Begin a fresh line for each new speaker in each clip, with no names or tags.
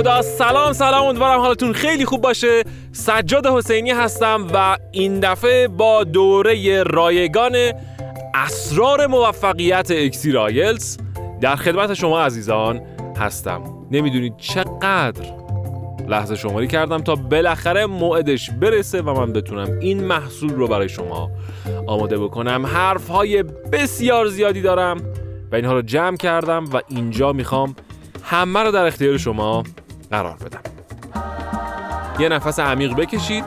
خدا. سلام سلام. امیدوارم حالتون خیلی خوب باشه. سجاد حسینی هستم و این دفعه با دوره رایگان اسرار موفقیت اکسیر آیلز در خدمت شما عزیزان هستم. نمی‌دونید چقدر لحظه شماری کردم تا بالاخره موعدش برسه و من بتونم این محصول رو برای شما آماده بکنم. حرف های بسیار زیادی دارم و اینها رو جمع کردم و اینجا می‌خوام همه رو در اختیار شما قرار بدم. یه نفس عمیق بکشید.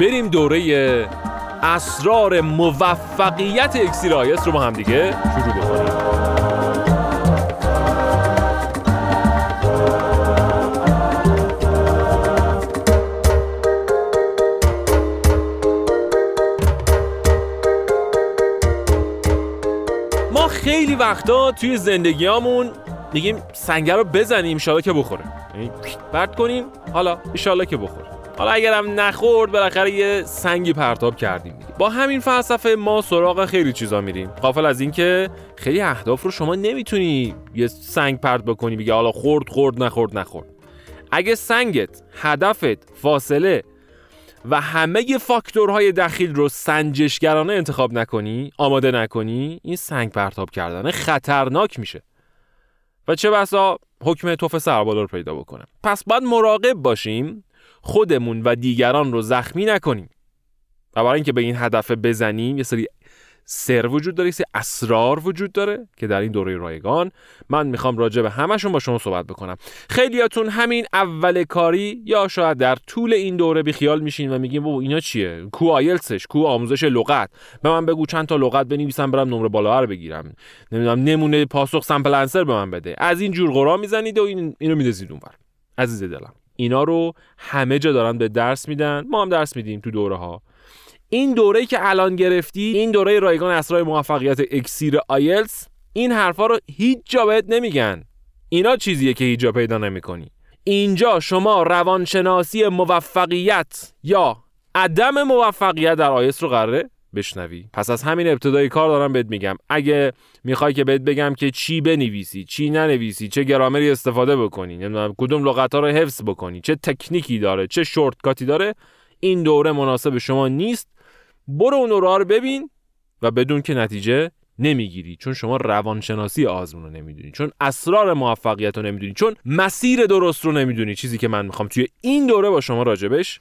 بریم دوره اسرار موفقیت اکسیر آیس رو با هم دیگه شروع بکنیم. ما خیلی وقتا توی زندگیامون میگیم سنگر رو بزنیم ایشالا که بخوره. برد کنیم. حالا ایشالا که بخوره حالا اگرم نخورد بالاخره یه سنگی پرتاب کردیم با همین فلسفه ما سراغ خیلی چیزا میریم. قافل از اینکه خیلی اهداف رو شما نمی‌تونی یه سنگ پرت بکنی بگی حالا خورد خورد نخورد نخورد. اگه سنگت هدفت فاصله و همه فاکتورهای دخیل رو سنجشگرانه انتخاب نکنی آماده نکنی این سنگ پرتاب کردن خطرناک میشه. و چه بسا حکم توف سربالا رو پیدا بکنه. پس باید مراقب باشیم خودمون و دیگران رو زخمی نکنیم. و برای اینکه به این هدف بزنیم یه سری سر وجود داره سری اسرار وجود داره که در این دوره رایگان من می‌خوام راجع به همشون با شما صحبت بکنم. خیلیاتون همین اول کاری یا شاید در طول این دوره بیخیال میشین و میگیم بابا اینا چیه؟ کو آیلتسش کو آموزش لغت. به من بگو چند تا لغت بنویسم برم نمره بالا رو بگیرم. نمی‌دونم نمونه پاسخ sample answer به من بده. از این جور غرا می‌زنید و این اینو میدزید اونور. عزیز دلم. اینا رو همه جا دارن به درس میدن. ما هم درس میدیم تو دوره ها این دوره که الان گرفتی این دوره رایگان اسرار موفقیت اکسیر آیلتس این حرفا رو هیچ جا بهت نمیگن. اینا چیزیه که هیچ جا پیدا نمی‌کنی. اینجا شما روانشناسی موفقیت یا عدم موفقیت در آیلتس رو قراره بشنوی. پس از همین ابتدای کار دارم بهت میگم. اگه می‌خوای که بهت بگم که چی بنویسی چی ننویسی چه گرامری استفاده بکنی نمی‌دونم کدوم لغت ها رو حفظ بکنی چه تکنیکی داره چه شورتکاتی داره این دوره مناسب شما نیست. برو اون رو ببین و بدون که نتیجه نمی‌گیری. چون شما روانشناسی آزمون رو نمی‌دونی چون اسرار موفقیت رو نمی‌دونی چون مسیر درست رو نمی‌دونی. چیزی که من می‌خوام توی این دوره با شما راجبش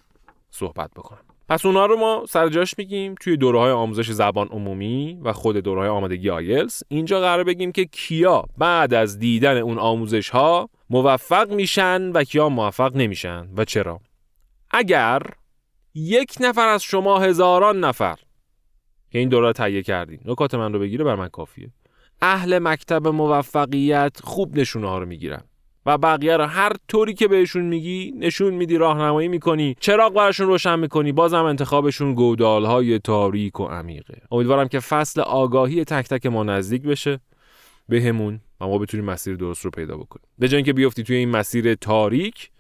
صحبت بکنم. پس اونا رو ما سر جاش میگیم توی دوره های آموزش زبان عمومی و خود دوره های آمادگی آیلز اینجا قرار بگیم که کیا بعد از دیدن اون آموزش ها موفق میشن و کیا موفق نمیشن و چرا؟ اگر یک نفر از شما هزاران نفر. که این دوره تهیه کردین. نکات من رو بگیره بر من کافیه. اهل مکتب موفقیت خوب نشونه ها رو می‌گیرن. و بقیه رو هر طوری که بهشون میگی نشون میدی راهنمایی می‌کنی چراغ براشون روشن می‌کنی بازم انتخابشون گودال های تاریک و عمیقه. امیدوارم که فصل آگاهی تک تک ما نزدیک بشه. بهمون و ما بتونیم مسیر درست رو پیدا بکنیم. به جای اینکه بیفتی توی این مسیر تاریک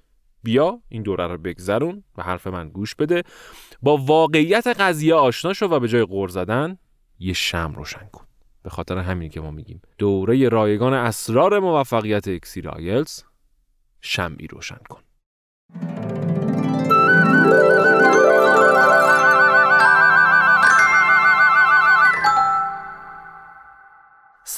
بیا این دوره رو بگذرون و حرف من گوش بده. با واقعیت قضیه آشنا شو و به جای غر زدن یه شمع روشن کن. به خاطر همین که ما میگیم. دوره رایگان اسرار موفقیت اکسیر آیلتس شمعی روشن کن.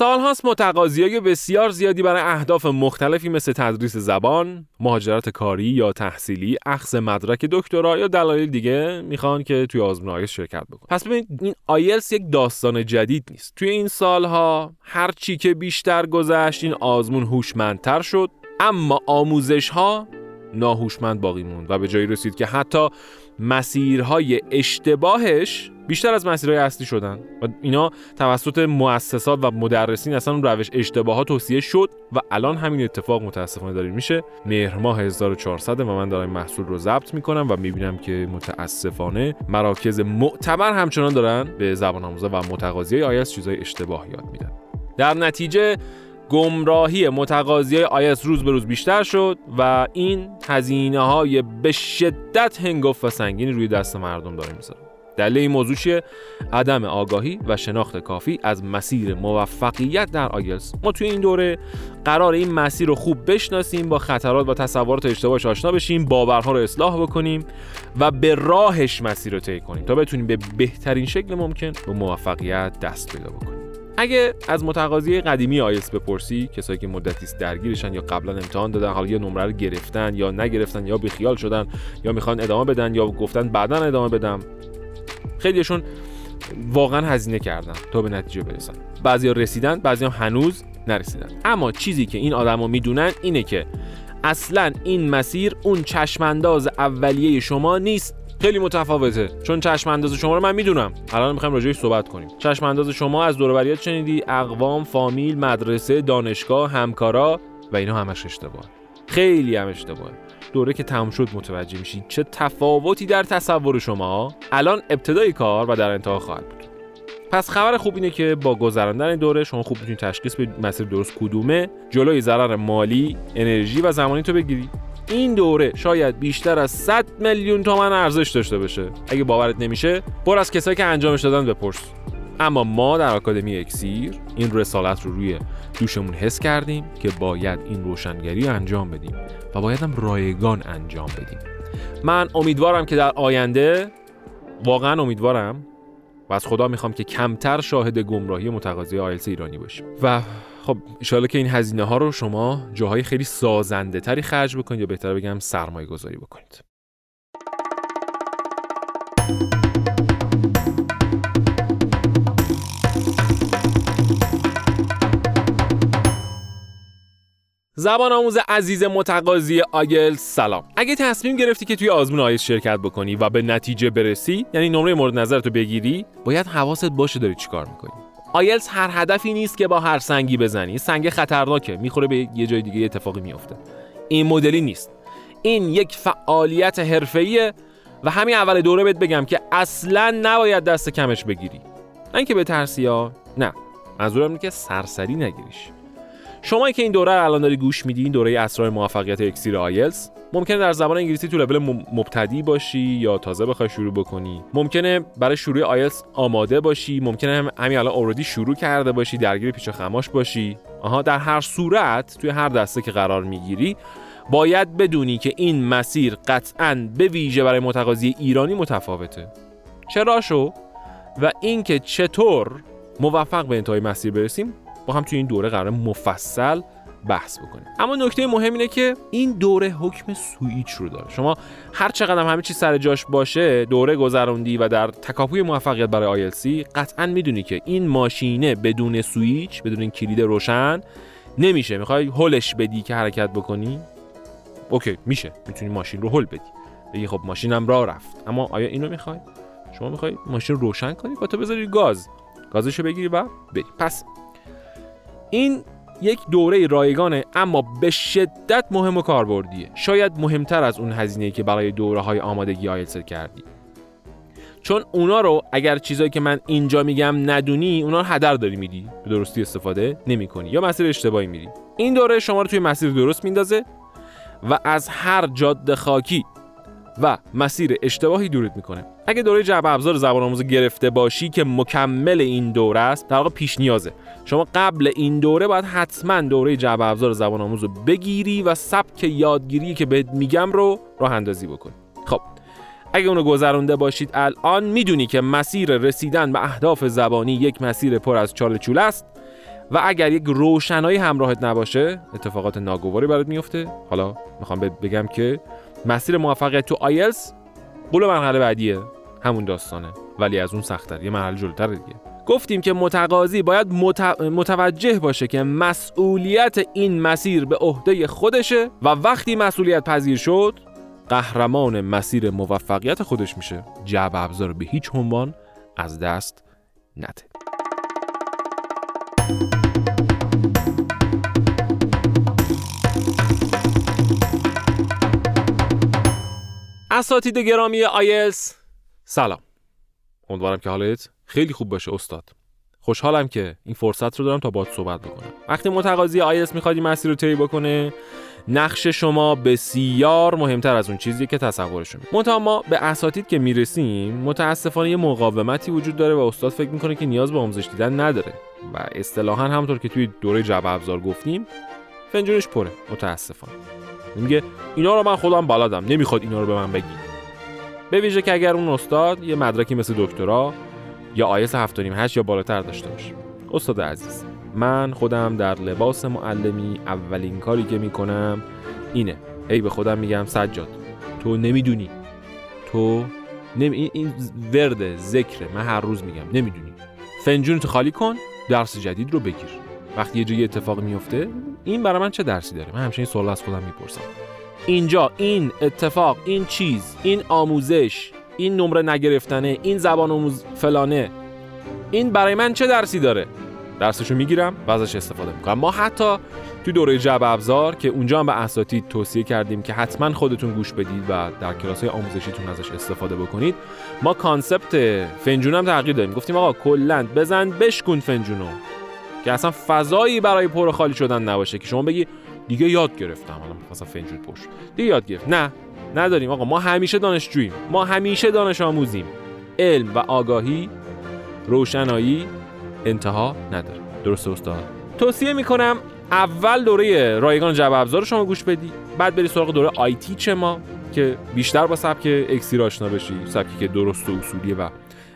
سالهاست متقاضی های بسیار زیادی برای اهداف مختلفی مثل تدریس زبان، مهاجرت کاری یا تحصیلی، اخذ مدرک دکترا یا دلایل دیگه می‌خوان که توی آزمون آیلتس شرکت بکنن. پس ببینید این آیلتس یک داستان جدید نیست. توی این سالها هر چی که بیشتر گذشت این آزمون هوشمندتر شد، اما آموزش ها ناهوشمند باقی موند و به جایی رسید که حتی مسیرهای اشتباهش بیشتر از مسیرهای اصلی شدن و اینا توسط مؤسسات و مدرسین اصلا اون روش اشتباهات توصیه شد و الان همین اتفاق متاسفانه داره. میشه مهر ماه 1400 و من دارم محصول رو ضبط می‌کنم و می‌بینم که متاسفانه مراکز معتبر همچنان دارن به زبان آموزا و متقاضی آیس چیزای اشتباه یاد میدن. در نتیجه گمراهی متقاضی آیس روز به روز بیشتر شد و این هزینه های به شدت هنگفت و سنگینی روی دست مردم داره می‌ذاره. دلیل این موضوع چیه؟ عدم آگاهی و شناخت کافی از مسیر موفقیت در آیلز ما توی این دوره قرار این مسیر رو خوب بشناسیم با خطرات و تصورات اشتباهش آشنا بشیم باورها رو اصلاح بکنیم و به راهش مسیر رو طی کنیم تا بتونیم به بهترین شکل ممکن به موفقیت دست پیدا بکنیم. اگه از متقاضی قدیمی آیلتس بپرسی کسایی که مدتی است درگیرشن یا قبلا امتحان دادن حالا یا نمره رو گرفتن یا نگرفتن یا بیخیال شدن یا می‌خوان ادامه بدن یا گفتن بعدا ادامه بدم خیلیشون واقعا هزینه کردن تا به نتیجه برسن. بعضیا رسیدن بعضیا هنوز نرسیدن. اما چیزی که این آدما می‌دونن اینه که اصلا این مسیر اون چشمانداز اولیه شما نیست. خیلی متفاوته چون چشم انداز شما رو من می‌دونم. الان می‌خوایم راجعش صحبت کنیم. چشم انداز شما از دور شنیدی اقوام فامیل مدرسه دانشگاه همکارا و اینا همش اشتباه خیلی هم اشتباه دوره که تموم شد متوجه میشید چه تفاوتی در تصور شما الان ابتدای کار و در انتها خواهد بود. پس خبر خوب اینه که با گذراندن دوره شما خوب می‌تونید تشخیص بدید مسیر درست کدومه جلوی ضرر مالی انرژی و زمانی تو بگیری این دوره شاید بیشتر از 100 میلیون تومن ارزش داشته باشه. اگه باورت نمیشه بر از کسایی که انجامش دادن بپرس. اما ما در آکادمی اکسیر این رسالت رو روی دوشمون حس کردیم که باید این روشنگری رو انجام بدیم و بایدم رایگان انجام بدیم. من امیدوارم که در آینده واقعا امیدوارم و از خدا می‌خوام که کمتر شاهد گمراهی متقاضی آیلتس ایرانی باشیم. و خب ایشالا که این هزینه ها رو شما جاهای خیلی سازنده تری خرج بکنید یا بهتر بگم سرمایه گذاری بکنید. زبان آموز عزیز متقاضی آگل سلام. اگه تصمیم گرفتی که توی آزمون آیلتس شرکت بکنی و به نتیجه برسی یعنی نمره مورد نظرتو بگیری باید حواست باشه داری چیکار می‌کنی. آیلتس هر هدفی نیست که با هر سنگی بزنی. سنگ خطرناکه. می‌خوره به یه جای دیگه اتفاقی میفته این مدلی نیست. این یک فعالیت حرفه‌ایه و همین اول دوره بهت بگم که اصلا نباید دست کمش بگیری. نه اینکه به ترسی ها نه. منظورم اینه که سرسری نگیریش. شما که این دوره الان داری گوش میدی این دوره اسرار موفقیت اکسیر آیلز ممکنه در زبان انگلیسی تو لول مبتدی باشی یا تازه بخوای شروع بکنی. ممکنه برای شروع آیلز آماده باشی ممکنه هم همین الان اوردی شروع کرده باشی درگیر پیچ خماش باشی. آها در هر صورت توی هر دسته که قرار می‌گیری باید بدونی که این مسیر قطعا به ویژه برای متقاضی ایرانی متفاوته. چرا شو؟ و اینکه چطور موفق به انتهای مسیر برسیم؟ با هم توی این دوره قرار مفصل بحث بکنیم. اما نکته مهم اینه که این دوره حکم سویچ رو داره. شما هر چقدر همه چی سر جاش باشه دوره گذروندی و در تکاپوی موفقیت برای ILC قطعا می‌دونی که این ماشینه بدون سویچ بدون این کلید روشن نمیشه. می‌خوای هلش بدی که حرکت بکنی؟ OK میشه. می‌تونی ماشین رو هل بدی. بگی خب ماشینم راه رفت. اما آیا اینو می‌خوای؟ شما می‌خوای ماشین روشن کنی؟ با تو بذاری گاز. گازشو بگیری و بری. پس این یک دوره رایگانه اما به شدت مهم و کاربردیه. شاید مهمتر از اون هزینه که برای دوره های آمادگی آیلتس کردی. چون اونا رو اگر چیزایی که من اینجا میگم ندونی اونا رو هدر داری میدی. به درستی استفاده نمی کنی یا مسیر اشتباهی میری. این دوره شما رو توی مسیر درست میندازه و از هر جاده خاکی و مسیر اشتباهی دورت می‌کنه. اگه دوره جعبه ابزار زبان آموز گرفته باشی که مکمل این دوره است در واقع پیش نیازه. شما قبل این دوره باید حتما دوره جعبه ابزار زبان آموز رو بگیری و سبک یادگیری که بهت میگم رو راه اندازی بکنی خب اگه اونو گذرونده باشید الان می‌دونی که مسیر رسیدن به اهداف زبانی یک مسیر پر از چاله چوله است و اگر یک روشنایی همراهت نباشه اتفاقات ناگواری برات میفته حالا می‌خوام بگم که مسیر موفقیت تو آیلز قول مرحله بعدیه. همون داستانه. ولی از اون سختتر. یه مرحله جلوتر دیگه. گفتیم که متقاضی باید متوجه باشه که مسئولیت این مسیر به عهده خودشه و وقتی مسئولیت پذیر شد قهرمان مسیر موفقیت خودش میشه. جعب ابزار به هیچ عنوان از دست نده. اساتید گرامی آیلز. سلام. امیدوارم که حالت خیلی خوب باشه استاد. خوشحالم که این فرصت رو دارم تا باهات صحبت بکنم. وقتی متقاضی آیلتس می‌خواد این مسیر رو طی بکنه نقش شما بسیار مهمتر از اون چیزی که تصورشون منتها ما به اساتید که می‌رسیم متاسفانه یه مقاومتی وجود داره و استاد فکر می‌کنه که نیاز به آموزش دیدن نداره. و اصطلاحا همونطور که توی دوره جبه ابزار گفتیم فنجونش پره متاسفانه. میگه اینا رو من خودم بلدم نمی‌خواد اینا رو به من بگی. به ویژه که اگر اون استاد یه مدرکی مثل دکترا یا آیس 7.8 یا بالاتر داشته باشه. استاد عزیز من خودم در لباس معلمی اولین کاری که می‌کنم اینه. ای به خودم میگم سجاد تو نمی‌دونی. تو نمی... این ورده ذکره. من هر روز میگم نمی‌دونی. فنجون تو خالی کن درس جدید رو بگیر. وقتی یه جایی اتفاق میفته این برای من چه درسی داره؟ من همچنین سوال از خودم می‌پرسم. اینجا این اتفاق این چیز این آموزش این نمره نگرفتنه این زبان آموز فلانه این برای من چه درسی داره؟ درسشو می‌گیرم و ازش استفاده می‌کنم. ما حتی تو دوره جب ابزار که اونجا هم به اساتید توصیه کردیم که حتما خودتون گوش بدید و در کلاس های آموزشیتون ازش استفاده بکنید ما concept فنجون هم تغییر دادیم. گفتیم آقا کلنگ بزن بشکن فنجونو. که اصلا فضایی برای پر خالی شدن نباشه که شما بگی دیگه یاد گرفتم. الان مثلا فنجون پر شد دیگه یاد گرفت. نه نداریم آقا. ما همیشه دانشجوییم. ما همیشه دانش آموزیم. علم و آگاهی روشنایی انتها نداره. درست استاد؟ توصیه می‌کنم اول دوره رایگان جعبه ابزار شما گوش بدی بعد بری سراغ دوره I Teach ما که بیشتر با سبک اکسیر آشنا بشی. سبکی که درست و اصولیه و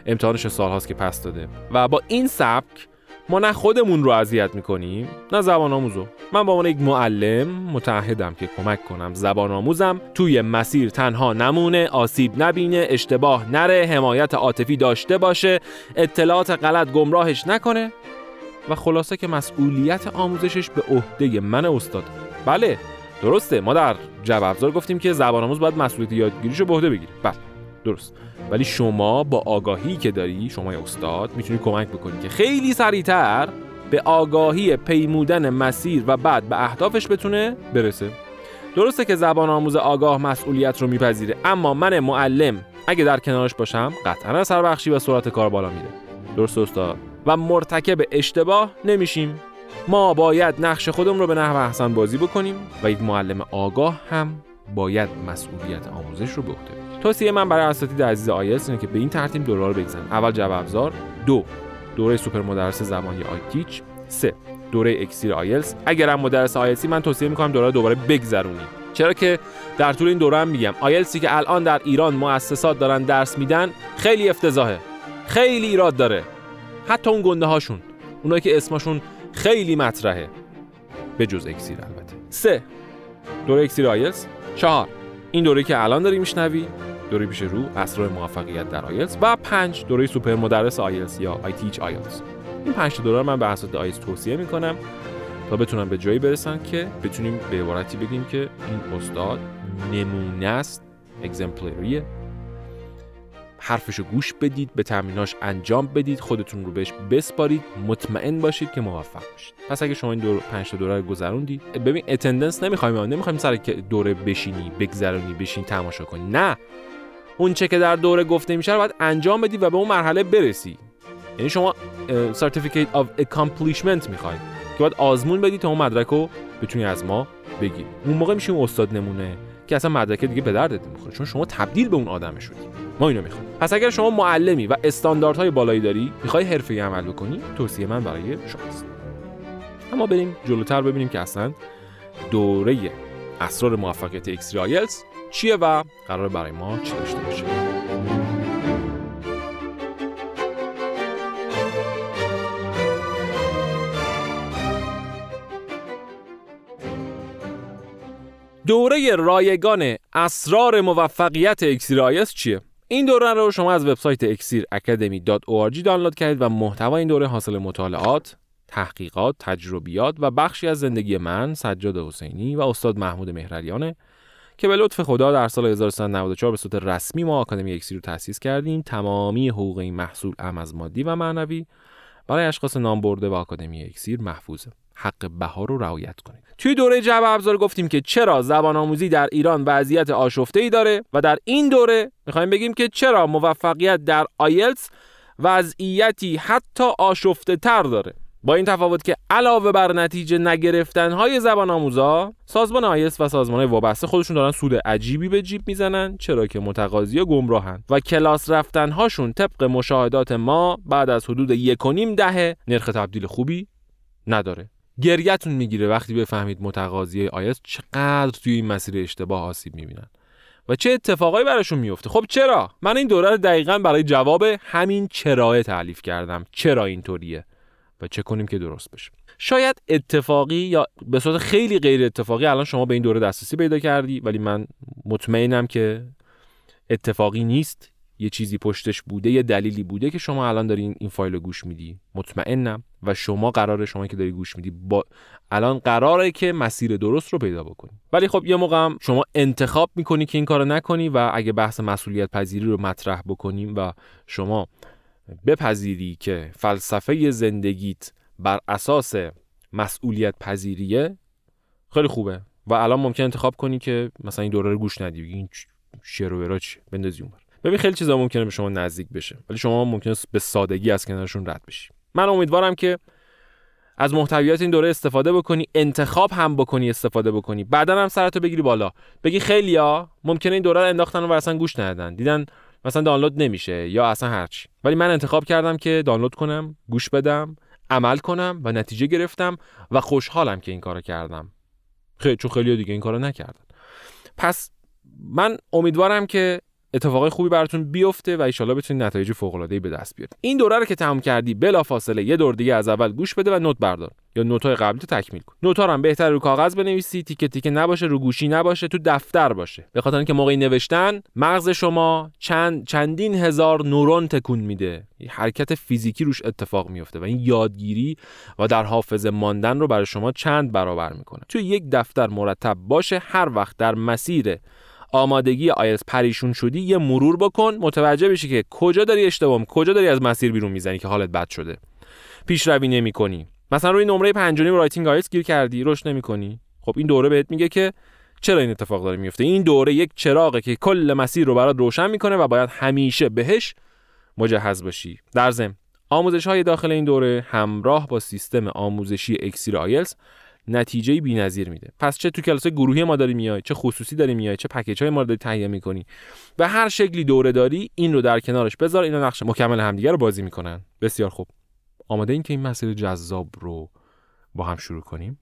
امتحانش سالهاست که پس داده. و با این سبک ما نه خودمون رو اذیت می‌کنیم نه زبان آموزو من با عنوان یک معلم متعهدم که کمک کنم. زبان آموزم توی مسیر تنها نمونه آسیب نبینه اشتباه نره حمایت عاطفی داشته باشه اطلاعات غلط گمراهش نکنه و خلاصه که مسئولیت آموزشش به عهده من استاد. بله درسته. ما در جواب گفتیم که زبان آموز باید مسئولیت یادگیریشو به عهده بگیره. بله. درست. ولی شما با آگاهی که داری شما استاد می‌تونی کمک بکنی که خیلی سریعتر به آگاهی پیمودن مسیر و بعد به اهدافش بتونه برسه. درسته که زبان آموز آگاه مسئولیت رو میپذیره اما من معلم اگه در کنارش باشم قطعا اثر بخشی و سرعت کار بالا میره. درست استاد؟ و مرتکب اشتباه نمیشیم. ما باید نقش خودمون رو به نحو احسن بازی بکنیم و یک معلم آگاه هم باید مسئولیت آموزش رو به توصیه من برای اساتید عزیز آیلتس اینه که به این ترتیب رو بگذارن. اول جعبه ابزار دو دوره سوپر مدرس زبان یا I Teach سه دوره اکسیر آیلتس اگر هم مدرس آیلتسی من توصیه می‌کنم دوره دوباره بگذرونید چرا که در طول این دوره هم میگم آیلتسی که الان در ایران مؤسسات دارن درس میدن خیلی افتضاحه. خیلی ایراد داره. حتی اون گنده هاشون اونایی که اسمشون خیلی مطرحه. به جز اکسیر البته. سه دوره اکسیر آیلتس چهار. این دوره که الان داری میشنوی دوره پیش رو اسرار موفقیت در آیلتس و پنج دوره سوپر مدرس آیلتس یا I Teach آیلتس. این پنج دوره من به اساتید آیلتس توصیه می‌کنم تا بتونن به جایی برسن که بتونیم به عبارتی بگیم که این استاد نمونه است exemplary ه حرفشو گوش بدید به تمریناش انجام بدید خودتون رو بهش بسپارید. مطمئن باشید که موفق بشید پس اگه شما این دور پنج تا دوره رو گذروندید ببین attendance نمی‌خوایم نمی‌خوایم سر دوره بشینی بگذرونی بشین تماشا کنی. نه. اون چه که در دوره گفته میشه رو باید انجام بدی و به اون مرحله برسی. یعنی شما certificate of accomplishment می‌خواید. که باید آزمون بدی تا اون مدرک رو بتونی از ما بگیری. اون موقع میشیم استاد نمونه. که اصلا مدرک دیگه به دردت نمی‌خوره چون شما تبدیل به اون آدم شدی. ما اینو می‌خوایم پس اگر شما معلمی و استانداردهای بالایی داری می‌خوای حرفه‌ای عمل بکنی؟ توصیه من برای شماست. اما بریم جلوتر ببینیم که اصلا دوره اسرار موفقیت اکس چیه و قرار برای ما چی داشته باشه. دوره رایگان اسرار موفقیت اکسیر آیلتس چیه؟ این دوره رو شما از وبسایت اکسیر academy.org دانلود کردید و محتوا این دوره حاصل مطالعات، تحقیقات، تجربیات و بخشی از زندگی من سجاد حسینی و استاد محمود مهرریانه که به لطف خدا در سال 1394 به صورت رسمی ما آکادمی اکسیر رو تأسیس کردیم تمامی حقوق این محصول اعم از مادی و معنوی برای اشخاص نام برده و آکادمی اکسیر محفوظه حق بها رو رعایت کنید توی دوره جواب ابزار گفتیم که چرا زبان آموزی در ایران وضعیت آشفته ای داره و در این دوره می‌خوایم بگیم که چرا موفقیت در آیلتس وضعیتی حتی آشفته تر داره. با این تفاوت که علاوه بر نتیجه نگرفتن های زبان آموزا سازمان آیس و سازمان وابسته خودشون دارن سود عجیبی به جیب می‌زنن چرا که متقاضی گمراهن و کلاس رفتن هاشون طبق مشاهدات ما بعد از حدود یک و نیم دهه نرخ تبدیل خوبی نداره. گریتون می‌گیره وقتی بفهمید متقاضی آیس چقدر توی این مسیر اشتباه آسیب می‌بینن. و چه اتفاقایی براشون میفته خب چرا؟ من این دوره رو دقیقا برای جواب همین چرا تعلیف کردم. چرا اینطوریه؟ و چه کنیم که درست بشه. شاید اتفاقی یا به صورت خیلی غیر اتفاقی الان شما به این دوره دسترسی پیدا کردی ولی من مطمئنم که اتفاقی نیست. یه چیزی پشتش بوده یه دلیلی بوده که شما الان داری این فایل رو گوش میدی. مطمئنم. و شما قراره شما که داری گوش میدی با الان قراره که مسیر درست رو پیدا بکنی. ولی خب یه موقع هم شما انتخاب می‌کنی که این کارو نکنی و اگه بحث مسئولیت پذیری رو مطرح بکنیم و شما بپذیری که فلسفه زندگیت بر اساس مسئولیت پذیریه خیلی خوبه. و الان ممکن انتخاب کنی که مثلا این دوره رو گوش ندی این شعر و چی بندازی اونور ببین خیلی چیزا ممکنه به شما نزدیک بشه ولی شما ممکنه به سادگی از کنارشون رد بشی. من امیدوارم که از محتویات این دوره استفاده بکنی انتخاب هم بکنی استفاده بکنی. بعدا هم سرتو بگیری بالا. بگی خیلیا ممکنه این دوره رو انداختن و اصلا گوش ندادن. دیدن مثلا دانلود نمیشه یا اصلا هرچی ولی من انتخاب کردم که دانلود کنم گوش بدم عمل کنم و نتیجه گرفتم و خوشحالم که این کارو کردم. خیلی چون خیلی دیگه این کارو نکردن. پس من امیدوارم که اتفاقای خوبی براتون بیفته و ایشالا بتونید نتایج فوق العاده به دست بیارید. این دوره رو که تمام کردی بلافاصله یه دور دیگه از اول گوش بده و نوت بردار. یا نوت‌های قبلی تو تکمیل کن. نوت‌ها رو هم بهتر رو کاغذ بنویسی تیکه تیکه نباشه رو گوشی نباشه تو دفتر باشه. به خاطر اینکه موقعی نوشتن مغز شما چند چندین هزار نورون تکون میده. حرکت فیزیکی روش اتفاق میفته و این یادگیری و در حافظه ماندن رو برای شما چند برابر می‌کنه. تو یک دفتر مرتب باشه هر وقت در مسیر آمادگی آیلتس پریشون شدی یه مرور بکن. متوجه بشی که کجا داری اشتباه کجا داری از مسیر بیرون می‌زنی که حالت بد شده. پیشروی نمی‌کنی. مثلا روی نمره پنجمی writing آیلتس گیر کردی رشد نمی‌کنی. خب این دوره بهت میگه که چرا این اتفاق داره میفته این دوره یک چراغه که کل مسیر رو برات روشن می‌کنه و باید همیشه بهش مجهز باشی در ضمن آموزش های داخل این دوره همراه با سیستم آموزشی اکسیر آیلتس نتیجه بی‌نظیر میده. پس چه تو کلاس گروهی ما داری میای چه خصوصی داری میای چه پکیج های ما داری تهیه می‌کنی و هر شکلی دوره داری این رو در کنارش بذار اینا نقش مکمل همدیگه رو بازی می‌کنن. بسیار خوب. آماده این که این مسیر جذاب رو با هم شروع کنیم؟